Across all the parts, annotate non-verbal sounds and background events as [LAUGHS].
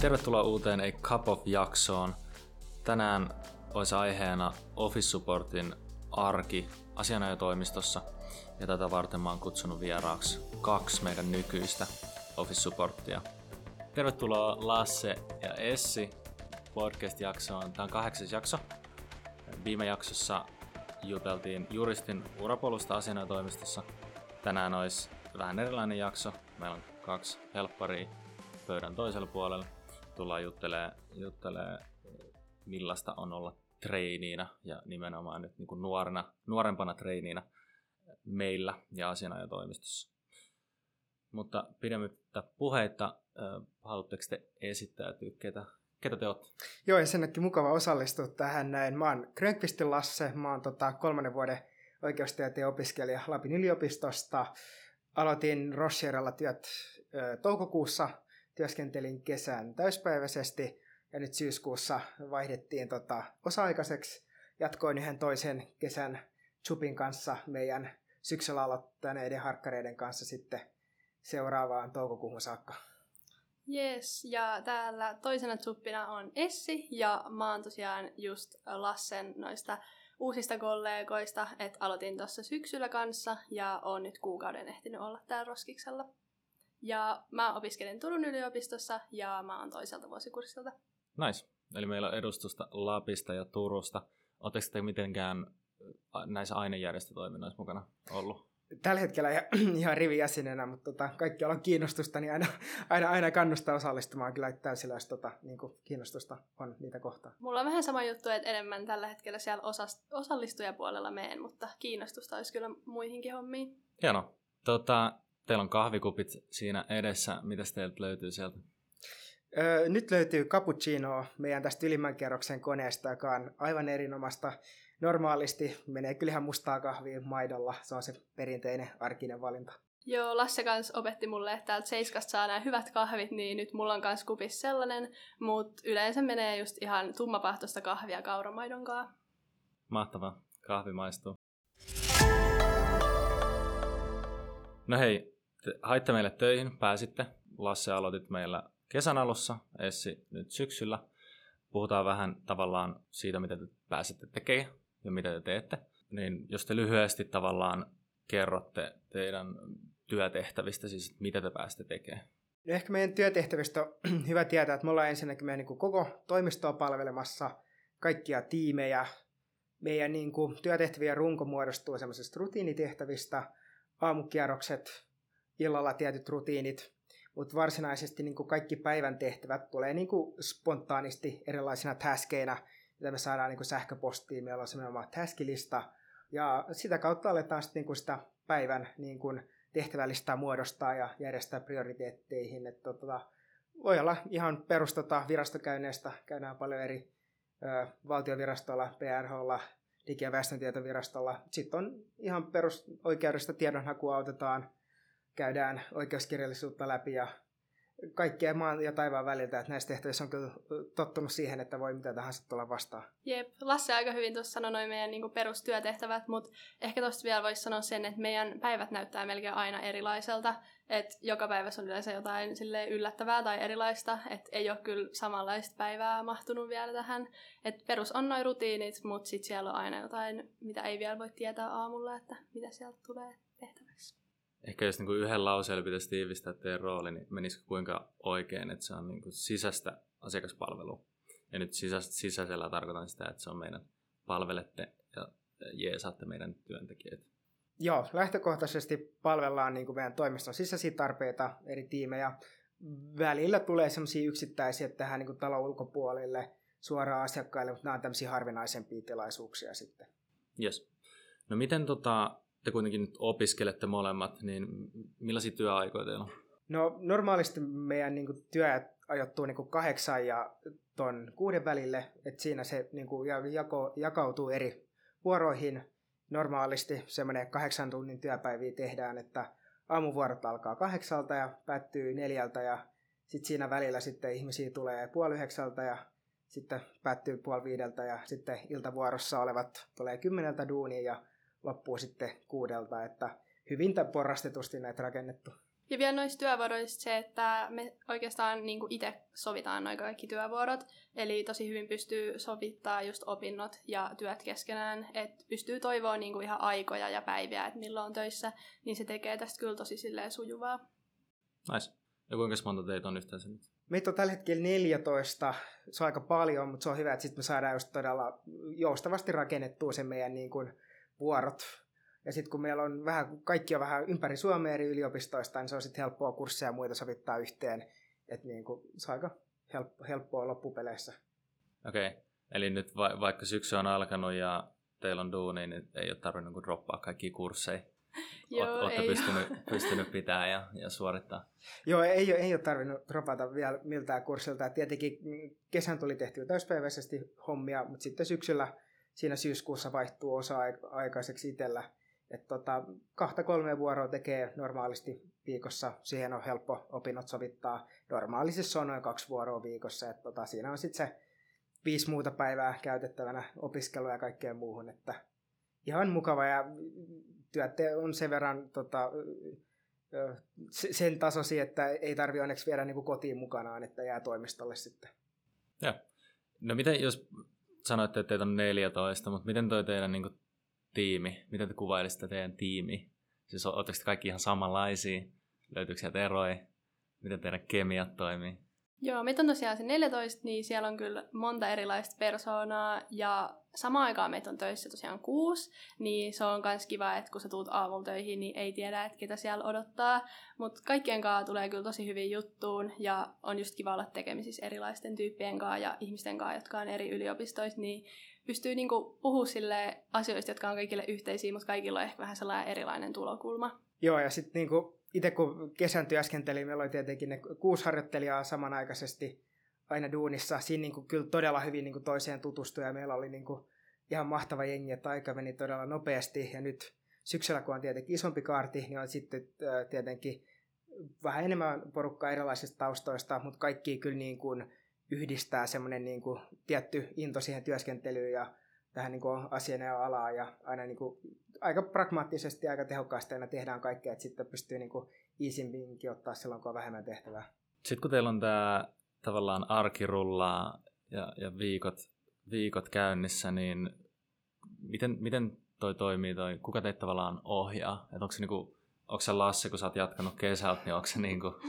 Tervetuloa uuteen A Cup of-jaksoon. Tänään olisi aiheena Office Supportin arki asianajotoimistossa. Ja tätä varten mä oon kutsunut vieraaksi kaksi meidän nykyistä Office Supporttia. Tervetuloa Lasse ja Essi podcast-jaksoon. Tämä on kahdeksas jakso. Viime jaksossa juteltiin juristin urapolusta asianajotoimistossa. Tänään olisi vähän erilainen jakso. Meillä on kaksi helpparia pöydän toisella puolella. Tullaan juttelee, juttelee millaista on olla treiniinä ja nimenomaan nyt niin kuin nuorena, nuorempana treiniinä meillä ja asianajotoimistossa. Mutta pidemmittä puheita, haluatteko te esittäytyä, ketä, ketä te olette? Joo, ensinnäkin mukava osallistua tähän näin. Mä oon Grönkvistin Lasse, mä oon tota, kolmannen vuoden oikeustieteen opiskelija Lapin yliopistosta. Aloitin Rocherella työt ö, toukokuussa, työskentelin kesän täyspäiväisesti ja nyt syyskuussa vaihdettiin tota, osa-aikaiseksi. Jatkoin yhden toisen kesän Chupin kanssa meidän syksyllä aloittaneiden harkkareiden kanssa sitten seuraavaan toukokuuhun saakka. Yes, ja täällä toisena suppina on Essi, ja mä oon tosiaan just Lassen noista uusista kollegoista, että aloitin tuossa syksyllä kanssa, ja oon nyt kuukauden ehtinyt olla täällä Roskiksella. Ja mä opiskelen Turun yliopistossa, ja mä oon toiselta vuosikurssilta. Nice. Eli meillä on edustusta Lapista ja Turusta. Oletteko te mitenkään näissä ainejärjestötoiminnoissa mukana ollut? Tällä hetkellä ihan [CLEARS THROAT] rivijäsenenä, mutta tota, kaikki on kiinnostusta, niin aina, aina, aina kannustaa osallistumaan kyllä täysillä, jos tota, niin kuin kiinnostusta on niitä kohtaan. Mulla on vähän sama juttu, että enemmän tällä hetkellä siellä osast- osallistujapuolella meen, mutta kiinnostusta olisi kyllä muihinkin hommiin. Hienoa. Tota, teillä on kahvikupit siinä edessä. Mitä teiltä löytyy sieltä? Öö, nyt löytyy cappuccino meidän tästä ylimmän kerroksen koneesta, joka on aivan erinomaista. Normaalisti menee kyllähän mustaa kahvia maidolla, se on se perinteinen arkinen valinta. Joo, Lasse kans opetti mulle, että täältä Seiskasta saa nämä hyvät kahvit, niin nyt mulla on kans kupis sellainen, mutta yleensä menee just ihan tummapahtoista kahvia kauramaidon kanssa. Mahtavaa, kahvi maistuu. No hei, haitte meille töihin, pääsitte. Lasse aloitit meillä kesän alussa, Essi nyt syksyllä. Puhutaan vähän tavallaan siitä, mitä te pääsette tekemään ja mitä te teette. Niin jos te lyhyesti tavallaan kerrotte teidän työtehtävistä, siis mitä te pääsette tekemään? No ehkä meidän työtehtävistä on [CLEARS THROAT] hyvä tietää, että me ollaan ensinnäkin meidän niin koko toimistoa palvelemassa kaikkia tiimejä. Meidän niin kuin, työtehtävien runko muodostuu semmoisista rutiinitehtävistä, aamukierrokset, illalla tietyt rutiinit, mutta varsinaisesti niin kaikki päivän tehtävät tulee niin spontaanisti erilaisina taskeina, mitä me saadaan niin sähköpostiin. Meillä on semmoinen oma taskilista, ja sitä kautta aletaan sitten niin sitä päivän niin kuin tehtävälistaa muodostaa ja järjestää prioriteetteihin. Että tota, voi olla ihan perustota virastokäynneistä, käydään paljon eri ö, valtiovirastolla, PRHlla, Digi- ja väestöntietovirastalla. Sitten on ihan perusoikeudesta tiedonhakua autetaan, käydään oikeuskirjallisuutta läpi ja kaikkea maan ja taivaan väliltä, että näissä tehtävissä on kyllä tottunut siihen, että voi mitä tahansa tulla vastaan. Jep, Lasse aika hyvin tuossa sanoi noin meidän niin perustyötehtävät, mutta ehkä tuosta vielä voisi sanoa sen, että meidän päivät näyttää melkein aina erilaiselta, että joka päivä on yleensä jotain yllättävää tai erilaista, että ei ole kyllä samanlaista päivää mahtunut vielä tähän, että perus on noin rutiinit, mutta sitten siellä on aina jotain, mitä ei vielä voi tietää aamulla, että mitä sieltä tulee tehtäväksi ehkä jos niinku yhden lauseella pitäisi tiivistää teidän rooli, niin menisikö kuinka oikein, että se on niinku sisäistä asiakaspalvelua. Ja nyt sisäis- sisäisellä tarkoitan sitä, että se on meidän palvelette ja jeesaatte meidän työntekijöitä. Joo, lähtökohtaisesti palvellaan niin kuin meidän toimiston sisäisiä tarpeita, eri tiimejä. Välillä tulee sellaisia yksittäisiä tähän niin kuin talon ulkopuolelle suoraan asiakkaille, mutta nämä on tämmöisiä harvinaisempia tilaisuuksia sitten. Yes. No miten tota, te kuitenkin nyt opiskelette molemmat, niin millaisia työaikoja teillä on? No normaalisti meidän niin kuin, työ ajoittuu niin kuin kahdeksan ja ton kuuden välille, että siinä se niin kuin, jako, jakautuu eri vuoroihin. Normaalisti semmoinen kahdeksan tunnin työpäiviä tehdään, että aamuvuorot alkaa kahdeksalta ja päättyy neljältä ja sitten siinä välillä sitten ihmisiä tulee puoli yhdeksältä ja sitten päättyy puoli viideltä ja sitten iltavuorossa olevat tulee kymmeneltä duunia ja loppuu sitten kuudelta, että hyvin porrastetusti näitä rakennettu. Ja vielä noista työvuoroista se, että me oikeastaan niin itse sovitaan noin kaikki työvuorot. Eli tosi hyvin pystyy sovittaa just opinnot ja työt keskenään. Että pystyy toivoa niin kuin ihan aikoja ja päiviä, että milloin on töissä. Niin se tekee tästä kyllä tosi silleen sujuvaa. Nice. Ja kuinka monta teitä on yhteensä nyt? Meitä on tällä hetkellä 14, se on aika paljon, mutta se on hyvä, että sitten me saadaan just todella joustavasti rakennettua se meidän niin kuin, vuorot. Ja sitten kun meillä on vähän, kaikki on vähän ympäri Suomea eri yliopistoista, niin se on sitten helppoa kursseja ja muita sovittaa yhteen. Että niin kuin, se on aika helppo, helppoa loppupeleissä. Okei, okay. eli nyt va- vaikka syksy on alkanut ja teillä on duuni, niin ei ole tarvinnut niin droppaa kaikki kursseja. [LAUGHS] Joo, Olette pystynyt, pystynyt pitää ja, ja suorittaa. Joo, ei, ei ole tarvinnut dropata vielä miltään kurssilta. Tietenkin kesän tuli tehty täyspäiväisesti hommia, mutta sitten syksyllä siinä syyskuussa vaihtuu osa aikaiseksi itsellä. Että tota, kahta kolme vuoroa tekee normaalisti viikossa. Siihen on helppo opinnot sovittaa. Normaalisesti on noin kaksi vuoroa viikossa. Että tota, siinä on sitten se viisi muuta päivää käytettävänä opiskelua ja kaikkeen muuhun. Että ihan mukava ja työt on sen verran tota, sen tasosi, että ei tarvi onneksi viedä niin kotiin mukanaan, että jää toimistolle sitten. Ja. No miten, jos sanoitte, että teitä on 14, mutta miten toi teidän niin kuin, tiimi, miten te kuvailisitte teidän tiimi? Siis oletteko te kaikki ihan samanlaisia? Löytyykö sieltä eroja? Miten teidän kemiat toimii? Joo, meitä on tosiaan se 14, niin siellä on kyllä monta erilaista persoonaa ja samaan aikaan meitä on töissä tosiaan kuusi, niin se on myös kiva, että kun sä tuut aamulla töihin, niin ei tiedä, että ketä siellä odottaa. Mutta kaikkien kanssa tulee kyllä tosi hyvin juttuun ja on just kiva olla tekemisissä erilaisten tyyppien kanssa ja ihmisten kanssa, jotka on eri yliopistoissa, niin pystyy niinku puhua sille asioista, jotka on kaikille yhteisiä, mutta kaikilla on ehkä vähän sellainen erilainen tulokulma. Joo, ja sitten niinku itse kun kesän työskentelin, meillä oli tietenkin ne kuusi harjoittelijaa samanaikaisesti aina duunissa. Siinä niin kuin, kyllä todella hyvin niin kuin, toiseen tutustui ja meillä oli niin kuin, ihan mahtava jengi, että aika meni todella nopeasti. Ja nyt syksyllä, kun on tietenkin isompi kaarti, niin on sitten äh, tietenkin vähän enemmän porukkaa erilaisista taustoista, mutta kaikki kyllä niin kuin, yhdistää semmoinen niin kuin, tietty into siihen työskentelyyn ja tähän niin asian ja alaan ja aina niin kuin, aika pragmaattisesti ja aika tehokkaasti aina tehdään kaikkea, että sitten pystyy niin kuin easympinkin ottaa silloin, kun on vähemmän tehtävää. Sitten kun teillä on tämä tavallaan arki rullaa ja, ja viikot, viikot käynnissä, niin miten, miten toi toimii, toi, kuka teitä tavallaan ohjaa? Et onko se, niinku, onko se Lasse, kun sä oot jatkanut kesältä, niin onko se niinku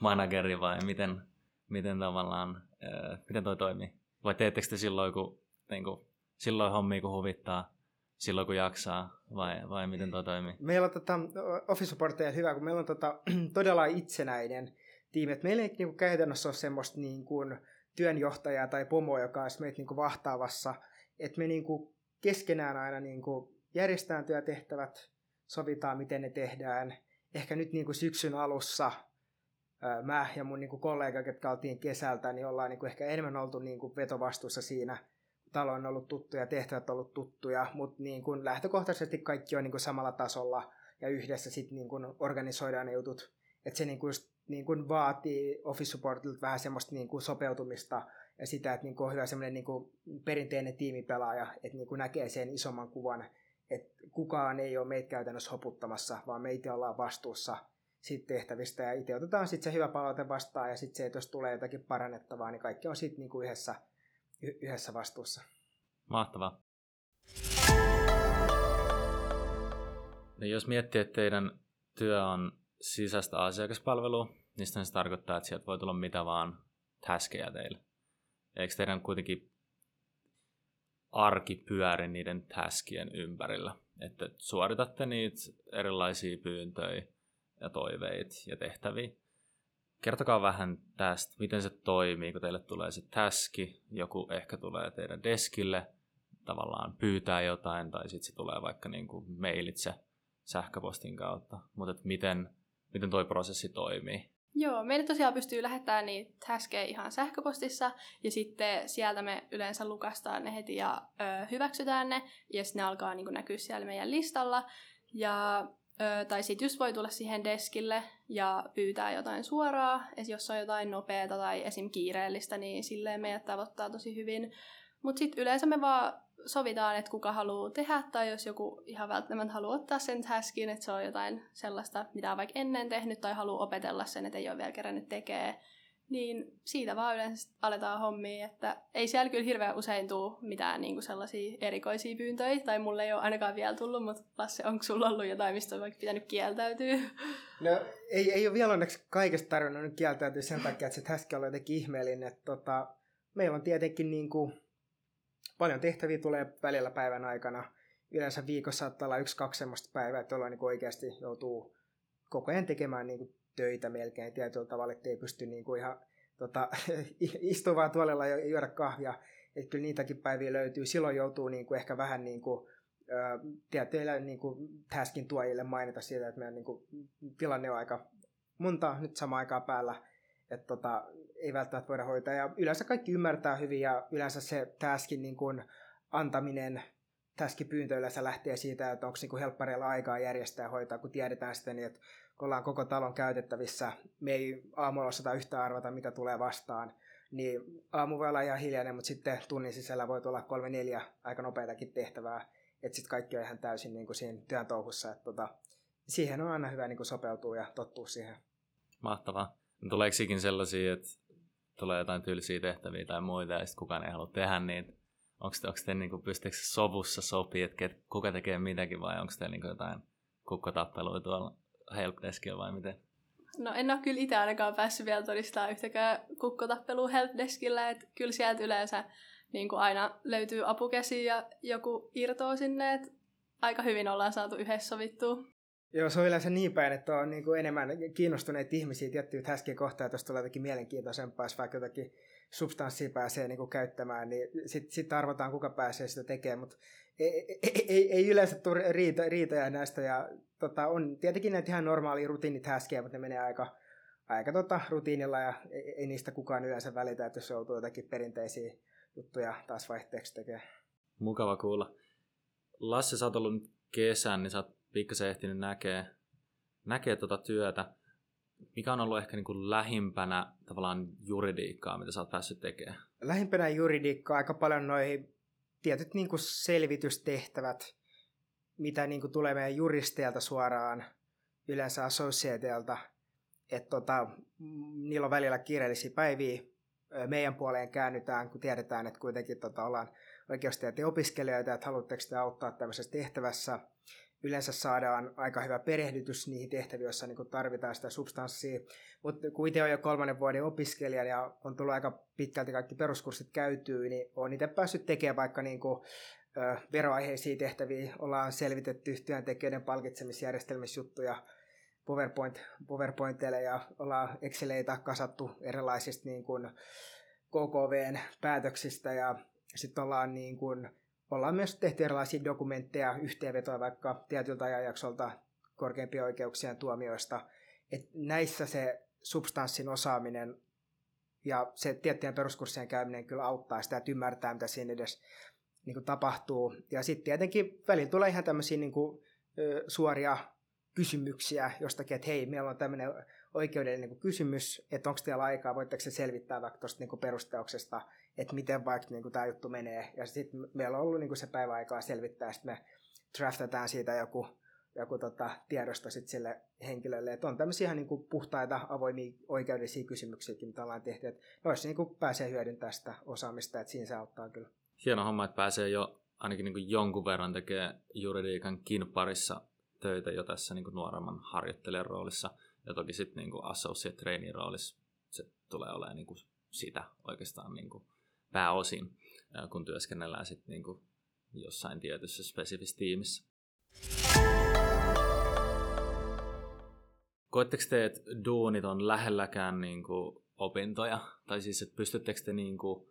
manageri vai miten, miten tavallaan, äh, miten toi toimii? Vai teettekö te silloin, kun niinku, silloin hommia kun huvittaa, silloin kun jaksaa, vai, vai miten toi toimii? Meillä on tota, Office Supporteja hyvä, kun meillä on tota, [CLEARS THROAT] todella itsenäinen tiimi. Et meillä ei niin kuin, käytännössä ole semmoista niin kuin, työnjohtajaa tai pomoa, joka olisi meitä niin kuin, vahtaavassa. Että me niin kuin, keskenään aina niin kuin, järjestetään työtehtävät, sovitaan miten ne tehdään. Ehkä nyt niin kuin, syksyn alussa mä ja mun niin kuin, kollega, ketkä oltiin kesältä, niin ollaan niin kuin, ehkä enemmän oltu niin kuin, vetovastuussa siinä – talo on ollut tuttuja, tehtävät on ollut tuttuja, mutta niin kuin lähtökohtaisesti kaikki on niin kuin samalla tasolla ja yhdessä sitten niin kuin organisoidaan ne jutut. Että se niin kuin just, niin kuin vaatii Office Supportilta vähän semmoista niin kuin sopeutumista ja sitä, että niin kuin on hyvä semmoinen niin kuin perinteinen tiimipelaaja, että niin kuin näkee sen isomman kuvan, että kukaan ei ole meitä käytännössä hoputtamassa, vaan me itse ollaan vastuussa siitä tehtävistä ja itse otetaan sitten se hyvä palaute vastaan ja sitten se, että jos tulee jotakin parannettavaa, niin kaikki on sitten niin kuin yhdessä yhdessä vastuussa. Mahtavaa. Niin jos miettii, että teidän työ on sisäistä asiakaspalvelua, niin se tarkoittaa, että sieltä voi tulla mitä vaan täskejä teille. Eikö teidän kuitenkin arki pyöri niiden täskien ympärillä? Että suoritatte niitä erilaisia pyyntöjä ja toiveita ja tehtäviä. Kertokaa vähän tästä, miten se toimii, kun teille tulee se täski, joku ehkä tulee teidän deskille, tavallaan pyytää jotain, tai sitten se tulee vaikka niin kuin mailitse sähköpostin kautta. Mutta miten, miten toi prosessi toimii? Joo, meille tosiaan pystyy lähettämään niitä täskejä ihan sähköpostissa, ja sitten sieltä me yleensä lukastaan ne heti ja ö, hyväksytään ne, ja sitten ne alkaa niin näkyä siellä meidän listalla. Ja Ö, tai sitten just voi tulla siihen deskille ja pyytää jotain suoraa, et jos on jotain nopeata tai esim. kiireellistä, niin silleen meidät tavoittaa tosi hyvin. Mutta sitten yleensä me vaan sovitaan, että kuka haluaa tehdä, tai jos joku ihan välttämättä haluaa ottaa sen taskin, että se on jotain sellaista, mitä on vaikka ennen tehnyt, tai haluaa opetella sen, että ei ole vielä kerännyt tekee, niin siitä vaan yleensä aletaan hommia, että ei siellä kyllä hirveän usein tule mitään niin kuin sellaisia erikoisia pyyntöjä, tai mulle ei ole ainakaan vielä tullut, mutta Lasse, onko sulla ollut jotain, mistä on vaikka pitänyt kieltäytyä? No ei, ei ole vielä onneksi kaikesta tarvinnut kieltäytyä sen takia, että se tässäkin on jotenkin ihmeellinen, että tota, meillä on tietenkin niin kuin, paljon tehtäviä tulee välillä päivän aikana, yleensä viikossa saattaa olla yksi-kaksi semmoista päivää, että ollaan niin oikeasti joutuu koko ajan tekemään niin kuin töitä melkein tietyllä tavalla, että ei pysty niin kuin ihan tota, [LAUGHS] istumaan tuolella ja juoda kahvia. Että kyllä niitäkin päiviä löytyy. Silloin joutuu niin kuin ehkä vähän niin kuin, tietyillä niin kuin tuojille mainita siitä, että meidän niin kuin, tilanne on aika monta nyt samaan aikaa päällä, että tota, ei välttämättä voida hoitaa. Ja yleensä kaikki ymmärtää hyvin ja yleensä se taskin niin kuin, antaminen pyyntö yleensä lähtee siitä, että onko niin helppareilla aikaa järjestää ja hoitaa, kun tiedetään sitten, niin että kun ollaan koko talon käytettävissä, me ei aamulla osata yhtään arvata, mitä tulee vastaan, niin aamu voi olla ihan hiljainen, mutta sitten tunnin sisällä voi tulla kolme neljä aika nopeatakin tehtävää, että sitten kaikki on ihan täysin niin kuin siinä työn touhussa, että tota, siihen on aina hyvä niin kuin sopeutua ja tottua siihen. Mahtavaa. Tuleeko ikin sellaisia, että tulee jotain tylsiä tehtäviä tai muita ja sitten kukaan ei halua tehdä niitä? Onko te, onko te niin kuin, pystyykö sovussa sopii, että kuka tekee mitäkin vai onko te niin jotain kukkotappeluita tuolla helpdeskillä vai miten? No en ole kyllä itse ainakaan päässyt vielä todistamaan yhtäkään kukkotappelua helpdeskillä, että kyllä sieltä yleensä niin kuin aina löytyy apukäsi ja joku irtoo sinne, että aika hyvin ollaan saatu yhdessä sovittua. Joo, se on yleensä niin päin, että on niin kuin enemmän kiinnostuneita ihmisiä tiettyjä häskiä kohtaan, jos tulee jotenkin mielenkiintoisempaa, jos vaikka jotakin substanssia pääsee niin kuin käyttämään, niin sitten sit arvotaan, kuka pääsee sitä tekemään, mutta ei, ei, ei yleensä tule riita, riitoja näistä. Ja, tota, on tietenkin näitä ihan normaalia rutiinitaskejä, mutta ne menee aika, aika tota, rutiinilla ja ei, ei, niistä kukaan yleensä välitä, että jos joutuu jotakin perinteisiä juttuja taas vaihteeksi tekemään. Mukava kuulla. Lasse, sä oot ollut kesän, niin sä oot pikkasen ehtinyt näkee, näkee tuota työtä. Mikä on ollut ehkä niin kuin lähimpänä tavallaan juridiikkaa, mitä sä oot päässyt tekemään? Lähimpänä juridiikkaa aika paljon noihin tietyt niin kuin selvitystehtävät, mitä niin kuin tulee meidän juristeilta suoraan, yleensä associateilta, että tota, niillä on välillä kiireellisiä päiviä, meidän puoleen käännytään, kun tiedetään, että kuitenkin tota, ollaan oikeustieteen opiskelijoita, että haluatteko te auttaa tämmöisessä tehtävässä. Yleensä saadaan aika hyvä perehdytys niihin tehtäviin, joissa niin tarvitaan sitä substanssia. Mutta kun itse on jo kolmannen vuoden opiskelija ja on tullut aika pitkälti kaikki peruskurssit käytyy, niin on itse päässyt tekemään vaikka niin kuin, ö, veroaiheisia tehtäviä. Ollaan selvitetty työntekijöiden palkitsemisjärjestelmissä juttuja PowerPoint, PowerPointille ja ollaan Exceleitä kasattu erilaisista niin kuin KKVn päätöksistä ja sitten ollaan niin kuin, ollaan myös tehty erilaisia dokumentteja, yhteenvetoja vaikka tietyltä ajanjaksolta korkeimpien oikeuksien tuomioista. Et näissä se substanssin osaaminen ja se tiettyjen peruskurssien käyminen kyllä auttaa sitä, että ymmärtää, mitä siinä edes niin kuin tapahtuu. Ja sitten tietenkin välillä tulee ihan tämmöisiä niin kuin, suoria kysymyksiä jostakin, että hei, meillä on tämmöinen oikeudellinen niin kysymys, että onko teillä aikaa, voitteko se selvittää vaikka tuosta niin perusteoksesta, että miten vaikka niin tämä juttu menee. Ja sitten meillä on ollut niin kuin se päivä aikaa selvittää, sitten me draftataan siitä joku joku tota, tiedosto sit sille henkilölle. Että on tämmöisiä ihan niin kuin puhtaita, avoimia oikeudellisia kysymyksiä, mitä ollaan tehty. Että noissa niin kuin pääsee hyödyntämään sitä osaamista, että siinä se auttaa kyllä. Hieno homma, että pääsee jo ainakin niin kuin jonkun verran tekee juridiikankin parissa töitä jo tässä niin kuin nuoremman harjoittelijan roolissa. Ja toki sitten niin associate trainee roolissa se tulee olemaan niin kuin sitä oikeastaan niin kuin pääosin, kun työskennellään sitten niin kuin jossain tietyssä spesifisessä tiimissä. Koetteko te, että duunit on lähelläkään niin kuin opintoja? Tai siis, että pystyttekö te niin kuin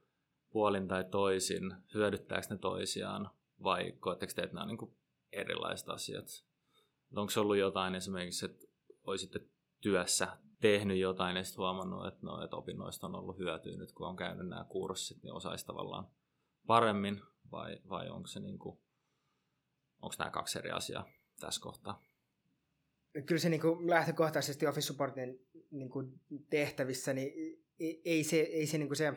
puolin tai toisin, hyödyttääkö ne toisiaan? Vai koetteko te, että nämä on niin kuin erilaiset asiat? Onko ollut jotain esimerkiksi, että olisitte työssä tehnyt jotain ja sitten huomannut, että, no, että opinnoista on ollut hyötyä nyt, kun on käynyt nämä kurssit, niin osaisi tavallaan paremmin? Vai, vai onko se niin kuin, onko nämä kaksi eri asiaa tässä kohtaa? kyllä se niin kuin lähtökohtaisesti Office Supportin niin kuin tehtävissä, niin ei se, ei se, niin kuin se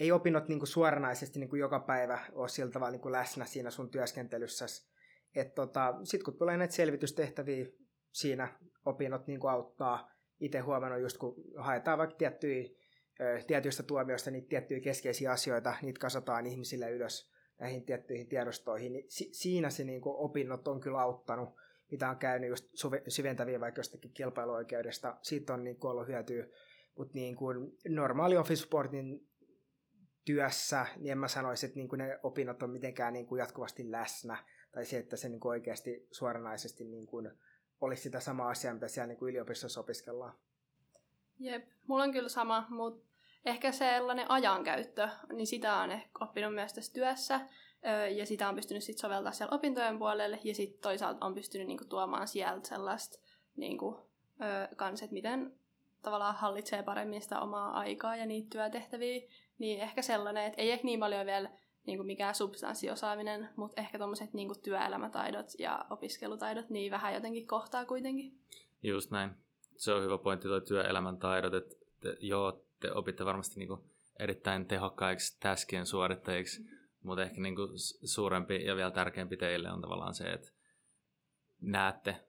ei opinnot niin kuin suoranaisesti niin kuin joka päivä ole sillä tavalla niin kuin läsnä siinä sun työskentelyssä. Tota, Sitten kun tulee näitä selvitystehtäviä, siinä opinnot niin kuin auttaa. Itse huomannut just kun haetaan vaikka tiettyjä, tietyistä tuomioista niitä tiettyjä keskeisiä asioita, niitä kasataan ihmisille ylös näihin tiettyihin tiedostoihin, niin si- siinä se niin kuin opinnot on kyllä auttanut, mitä on käynyt just syventäviä vaikka jostakin kilpailuoikeudesta. Siitä on niin kuin ollut hyötyä, mutta niin kuin normaali office supportin työssä, niin en mä sanoisi, että niin kuin ne opinnot on mitenkään niin kuin jatkuvasti läsnä, tai se, että se niin kuin oikeasti suoranaisesti niin kuin olisi sitä samaa asiaa, mitä siellä niin kuin yliopistossa opiskellaan. Jep, mulla on kyllä sama, mutta ehkä sellainen ajankäyttö, niin sitä on ehkä oppinut myös tässä työssä, ja sitä on pystynyt sitten soveltaa siellä opintojen puolelle, ja sitten toisaalta on pystynyt niinku tuomaan sieltä sellaista niinku, kans, että miten tavallaan hallitsee paremmin sitä omaa aikaa ja niitä työtehtäviä, niin ehkä sellainen, että ei ehkä niin paljon vielä niin kuin mikään substanssiosaaminen, mutta ehkä tuommoiset niin työelämätaidot ja opiskelutaidot niin vähän jotenkin kohtaa kuitenkin. Just näin. Se on hyvä pointti tuo työelämän taidot, että te, joo, te opitte varmasti niin kuin erittäin tehokkaiksi täskien suorittajiksi, mm. mutta ehkä niin kuin suurempi ja vielä tärkeämpi teille on tavallaan se, että näette,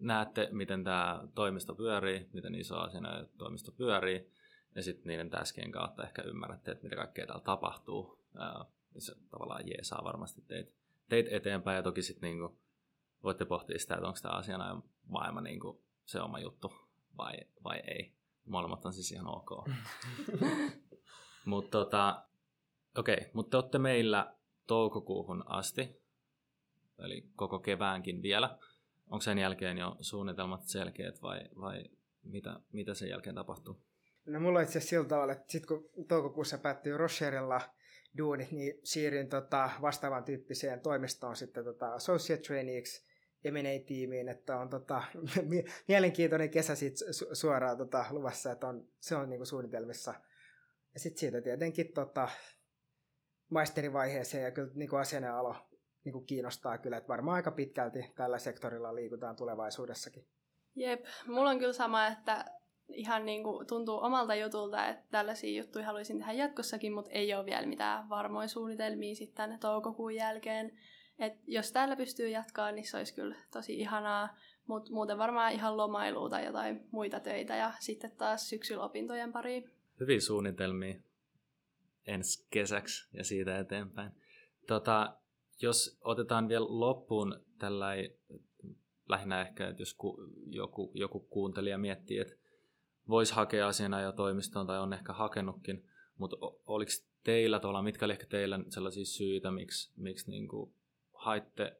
näette miten tämä toimisto pyörii, miten iso asia toimisto pyörii, ja sitten niiden täskien kautta ehkä ymmärrätte, että mitä kaikkea täällä tapahtuu. Ja se tavallaan jeesaa varmasti teitä teit eteenpäin, ja toki sitten niinku voitte pohtia sitä, että onko tämä asiana ja maailma niinku se oma juttu vai, vai ei. Molemmat on siis ihan ok. [LAUGHS] mutta tota, okei, okay, mutta te olette meillä toukokuuhun asti, eli koko keväänkin vielä. Onko sen jälkeen jo suunnitelmat selkeät vai, vai mitä, mitä sen jälkeen tapahtuu? No mulla on itse asiassa sillä tavalla, että sitten kun toukokuussa päättyy Rocherilla duunit, niin siirryin tota vastaavan tyyppiseen toimistoon sitten tota associate traineeksi M&A-tiimiin, että on tota, [LAUGHS] mielenkiintoinen kesä sit su- suoraan tota, luvassa, että on, se on niinku suunnitelmissa. Ja sitten siitä tietenkin tota, maisterivaiheeseen ja kyllä niinku asianaalo niinku kiinnostaa kyllä, että varmaan aika pitkälti tällä sektorilla liikutaan tulevaisuudessakin. Jep, mulla on kyllä sama, että ihan niin kuin tuntuu omalta jutulta, että tällaisia juttuja haluaisin tehdä jatkossakin, mutta ei ole vielä mitään varmoja suunnitelmia sitten toukokuun jälkeen. Et jos täällä pystyy jatkaa, niin se olisi kyllä tosi ihanaa, mutta muuten varmaan ihan lomailuuta tai jotain muita töitä ja sitten taas syksyllä opintojen pariin. Hyviä suunnitelmia ensi kesäksi ja siitä eteenpäin. Tota, jos otetaan vielä loppuun tällainen, lähinnä ehkä, että jos ku, joku, joku kuuntelija miettii, että voisi hakea asiana jo toimistoon tai on ehkä hakenutkin, mutta oliko teillä tuolla, mitkä oli ehkä teillä sellaisia syitä, miksi, miksi niin kuin haitte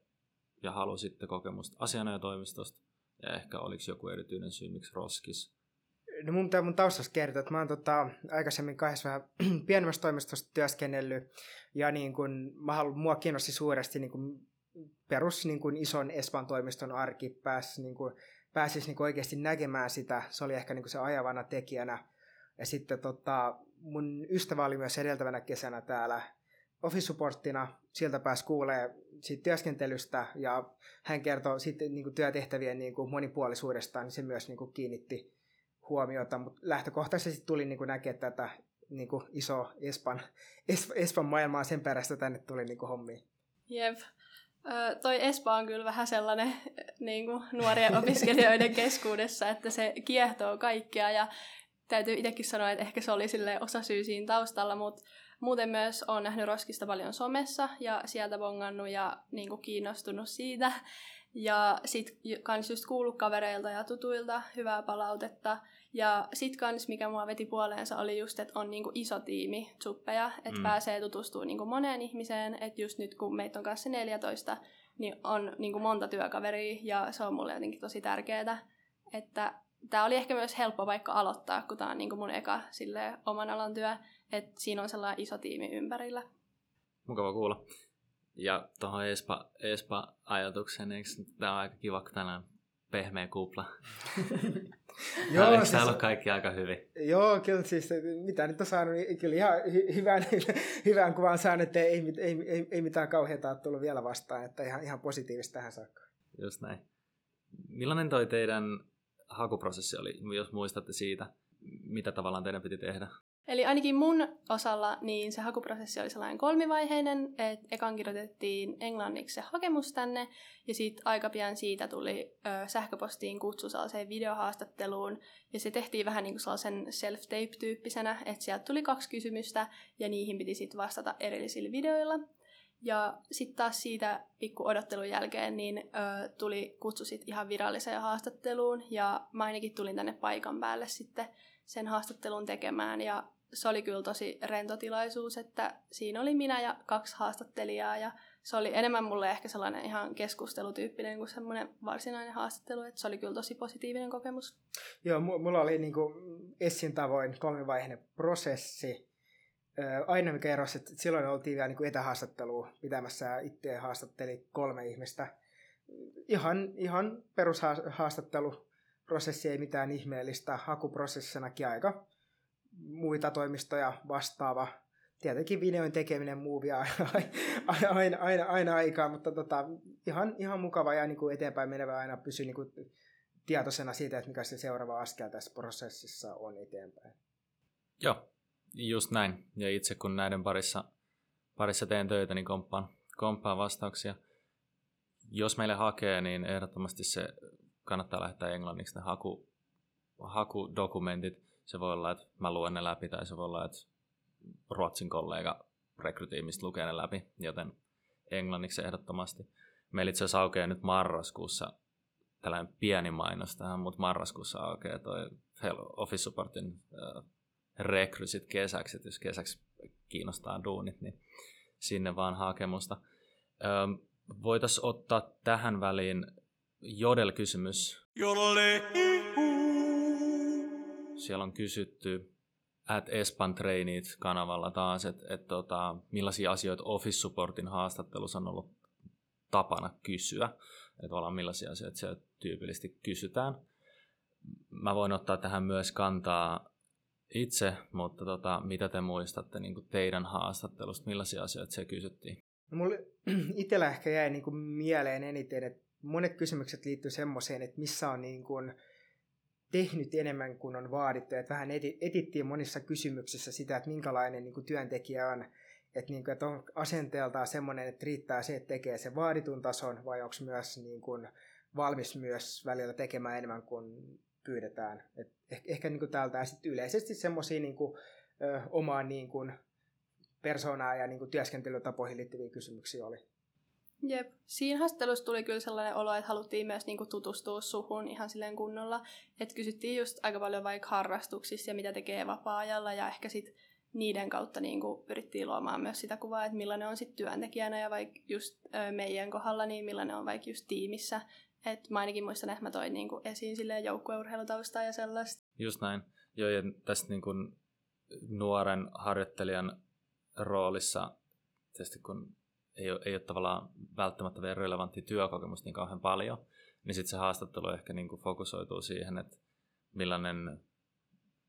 ja halusitte kokemusta asianajotoimistosta ja ehkä oliko joku erityinen syy, miksi roskis? No mun mun taustasta kertoa, että mä oon tota, aikaisemmin kahdessa vähän [CLEARS THROAT] pienemmässä toimistossa työskennellyt ja niin kun, mä haluan, mua kiinnosti suuresti niin kun, perus niin kun, ison Espan toimiston arki pääsi niin kun, pääsisi niin oikeasti näkemään sitä. Se oli ehkä niin se ajavana tekijänä. Ja sitten tota, mun ystävä oli myös edeltävänä kesänä täällä office supporttina. Sieltä pääsi kuulee siitä työskentelystä ja hän kertoi sitten niin työtehtävien niin kuin monipuolisuudesta, niin se myös niin kuin kiinnitti huomiota, mutta lähtökohtaisesti tuli niin kuin näkeä tätä niin kuin iso Espan, [LAUGHS] Espan maailmaa sen perästä tänne tuli niin kuin hommiin. Jep. Ö, toi Espa on kyllä vähän sellainen niin kuin nuorien opiskelijoiden keskuudessa, että se kiehtoo kaikkea ja täytyy itsekin sanoa, että ehkä se oli sille osa syy siinä taustalla, mutta muuten myös olen nähnyt Roskista paljon somessa ja sieltä bongannut ja niin kuin kiinnostunut siitä. Ja sit kans just kuullut kavereilta ja tutuilta hyvää palautetta. Ja sit kans, mikä mua veti puoleensa, oli just, että on niinku iso tiimi suppeja, että mm. pääsee tutustumaan niinku moneen ihmiseen. Että just nyt, kun meitä on kanssa 14, niin on niinku monta työkaveria ja se on mulle jotenkin tosi tärkeää. Että tämä oli ehkä myös helppo vaikka aloittaa, kun tämä on niinku mun eka sille oman alan työ, että siinä on sellainen iso tiimi ympärillä. Mukava kuulla. Ja tuohon Espa, Espa-ajatukseen, eikö tämä on aika kiva, kun tänään pehmeä kupla. [LAUGHS] Joo, Eikö siis, ollut kaikki aika hyvin? Joo, kyllä siis mitä nyt on saanut, niin kyllä ihan hy- hyvän, hyvän kuvan saanut, että ei, ei, ei, ei mitään kauheata ole tullut vielä vastaan, että ihan, ihan positiivista tähän saakka. Just näin. Millainen toi teidän hakuprosessi oli, jos muistatte siitä, mitä tavallaan teidän piti tehdä? Eli ainakin mun osalla niin se hakuprosessi oli sellainen kolmivaiheinen, että ekan kirjoitettiin englanniksi se hakemus tänne, ja sitten aika pian siitä tuli ö, sähköpostiin kutsu sellaiseen videohaastatteluun, ja se tehtiin vähän niin kuin sellaisen self-tape-tyyppisenä, että sieltä tuli kaksi kysymystä, ja niihin piti sitten vastata erillisillä videoilla. Ja sitten taas siitä pikku odottelun jälkeen niin ö, tuli kutsu sit ihan viralliseen haastatteluun, ja mä ainakin tulin tänne paikan päälle sitten sen haastattelun tekemään, ja se oli kyllä tosi rentotilaisuus, että siinä oli minä ja kaksi haastattelijaa ja se oli enemmän mulle ehkä sellainen ihan keskustelutyyppinen kuin semmoinen varsinainen haastattelu, että se oli kyllä tosi positiivinen kokemus. Joo, mulla oli niin kuin Essin tavoin kolmivaiheinen prosessi. Aina mikä erosi, että silloin oltiin vielä niin etähaastattelua pitämässä itse haastatteli kolme ihmistä. Ihan, ihan perushaastatteluprosessi, ei mitään ihmeellistä. Hakuprosessinakin aika muita toimistoja vastaava. Tietenkin videon tekeminen muuvia aina, aina, aina, aina aikaa, mutta tota, ihan, ihan mukava ja niin kuin eteenpäin menevä aina pysyä niin kuin tietoisena siitä, että mikä se seuraava askel tässä prosessissa on eteenpäin. Joo, just näin. Ja itse kun näiden parissa, parissa teen töitä, niin komppaan, komppaan vastauksia. Jos meille hakee, niin ehdottomasti se kannattaa lähettää englanniksi ne haku, hakudokumentit se voi olla, että mä luen ne läpi, tai se voi olla, että Ruotsin kollega rekrytiimistä lukee ne läpi, joten englanniksi ehdottomasti. Meillä itse asiassa aukeaa nyt marraskuussa tällainen pieni mainos tähän, mutta marraskuussa aukeaa toi Office Supportin äh, rekrysit kesäksi, että jos kesäksi kiinnostaa duunit, niin sinne vaan hakemusta. Ähm, Voitaisiin ottaa tähän väliin Jodel-kysymys. Jodel siellä on kysytty at Espan Trainit kanavalla taas, että et, tota, millaisia asioita Office Supportin haastattelussa on ollut tapana kysyä, että ollaan millaisia asioita siellä tyypillisesti kysytään. Mä voin ottaa tähän myös kantaa itse, mutta tota, mitä te muistatte niin teidän haastattelusta, millaisia asioita se kysyttiin? No mulle [CLEARS THROAT] itsellä ehkä jäi niin mieleen eniten, että monet kysymykset liittyy semmoiseen, että missä on niin kuin, tehnyt enemmän kuin on vaadittu. Että vähän etittiin monissa kysymyksissä sitä, että minkälainen niin kuin työntekijä on. Että, niin kuin, että on asenteeltaan semmoinen, että riittää se, että tekee sen vaaditun tason, vai onko myös niin kuin, valmis myös välillä tekemään enemmän kuin pyydetään. Et ehkä, ehkä niin kuin täältä ja yleisesti semmoisia niin kuin, omaan niin kuin, persoonaa ja niin kuin, työskentelytapoihin liittyviä kysymyksiä oli. Jep. Siinä haastattelussa tuli kyllä sellainen olo, että haluttiin myös niinku tutustua suhun ihan silleen kunnolla. Että kysyttiin just aika paljon vaikka harrastuksissa ja mitä tekee vapaa-ajalla ja ehkä sitten niiden kautta niinku pyrittiin luomaan myös sitä kuvaa, että millainen on sitten työntekijänä ja vaikka just meidän kohdalla, niin millainen on vaikka just tiimissä. Et mä ainakin muistan, että mä toin niinku esiin silleen joukkueurheilutaustaa ja sellaista. Just näin. Joo, ja tästä niinku nuoren harjoittelijan roolissa, tietysti kun ei ole, ei ole tavallaan välttämättä vielä relevantti työkokemus niin kauhean paljon, niin sitten se haastattelu ehkä niin kuin fokusoituu siihen, että millainen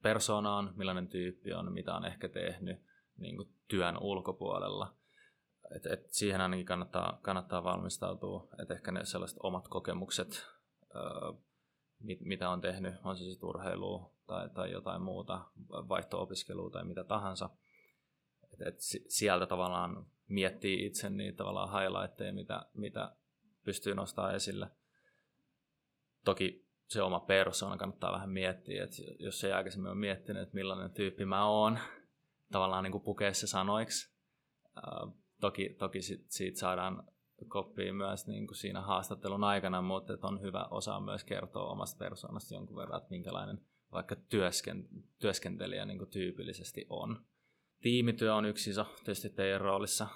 persona on, millainen tyyppi on, mitä on ehkä tehnyt niin kuin työn ulkopuolella. Et, et siihen ainakin kannattaa, kannattaa valmistautua, että ehkä ne sellaiset omat kokemukset, öö, mit, mitä on tehnyt, on se sitten urheilua tai, tai jotain muuta, vaihto-opiskelua tai mitä tahansa. Et, et sieltä tavallaan miettii itse niitä tavallaan highlightteja, mitä, mitä pystyy nostamaan esille. Toki se oma persona kannattaa vähän miettiä, että jos ei aikaisemmin ole miettinyt, että millainen tyyppi mä oon, tavallaan niin pukea se sanoiksi. Toki toki siitä saadaan koppia myös niin kuin siinä haastattelun aikana, mutta on hyvä osaa myös kertoa omasta persoonasta jonkun verran, että minkälainen vaikka työsken, työskentelijä niin kuin tyypillisesti on tiimityö on yksi iso tietysti teidän roolissa,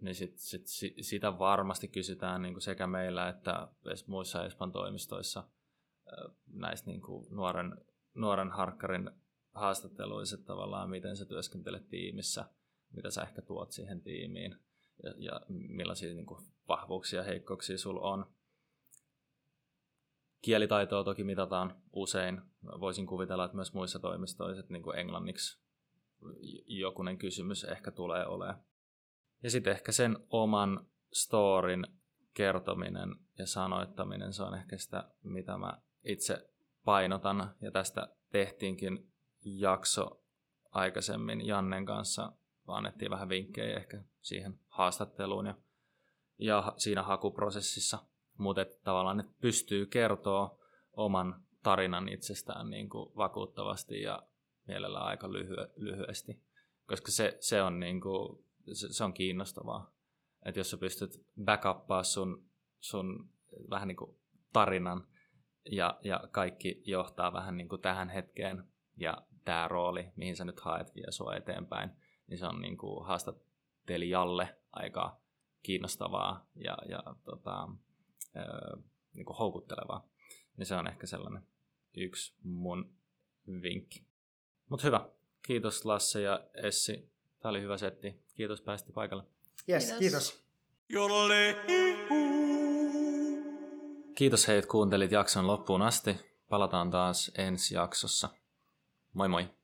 niin sit, sit, sitä varmasti kysytään niin kuin sekä meillä että muissa Espan toimistoissa näistä niin kuin nuoren, nuoren harkkarin haastatteluissa, tavallaan miten sä työskentelet tiimissä, mitä sä ehkä tuot siihen tiimiin ja, ja millaisia niin kuin vahvuuksia ja heikkouksia sulla on. Kielitaitoa toki mitataan usein. Voisin kuvitella, että myös muissa toimistoissa, että niin kuin englanniksi jokunen kysymys ehkä tulee olemaan. Ja sitten ehkä sen oman storin kertominen ja sanoittaminen, se on ehkä sitä, mitä mä itse painotan. Ja tästä tehtiinkin jakso aikaisemmin Jannen kanssa annettiin vähän vinkkejä ehkä siihen haastatteluun ja, ja siinä hakuprosessissa. Mutta tavallaan että pystyy kertoa oman tarinan itsestään niin kuin vakuuttavasti ja mielellä aika lyhy- lyhyesti, koska se, se, on, niin kuin, se, se on kiinnostavaa. Että jos sä pystyt backuppaa sun, sun vähän niin kuin tarinan ja, ja kaikki johtaa vähän niin kuin tähän hetkeen ja tämä rooli, mihin sä nyt haet vie sua eteenpäin, niin se on niin kuin haastattelijalle aika kiinnostavaa ja, ja tota, niin kuin houkuttelevaa. Niin se on ehkä sellainen yksi mun vinkki. Mutta hyvä. Kiitos Lasse ja Essi. Tämä oli hyvä setti. Kiitos pääsitte paikalle. Yes, kiitos. kiitos. Kiitos heitä kuuntelit jakson loppuun asti. Palataan taas ensi jaksossa. Moi moi!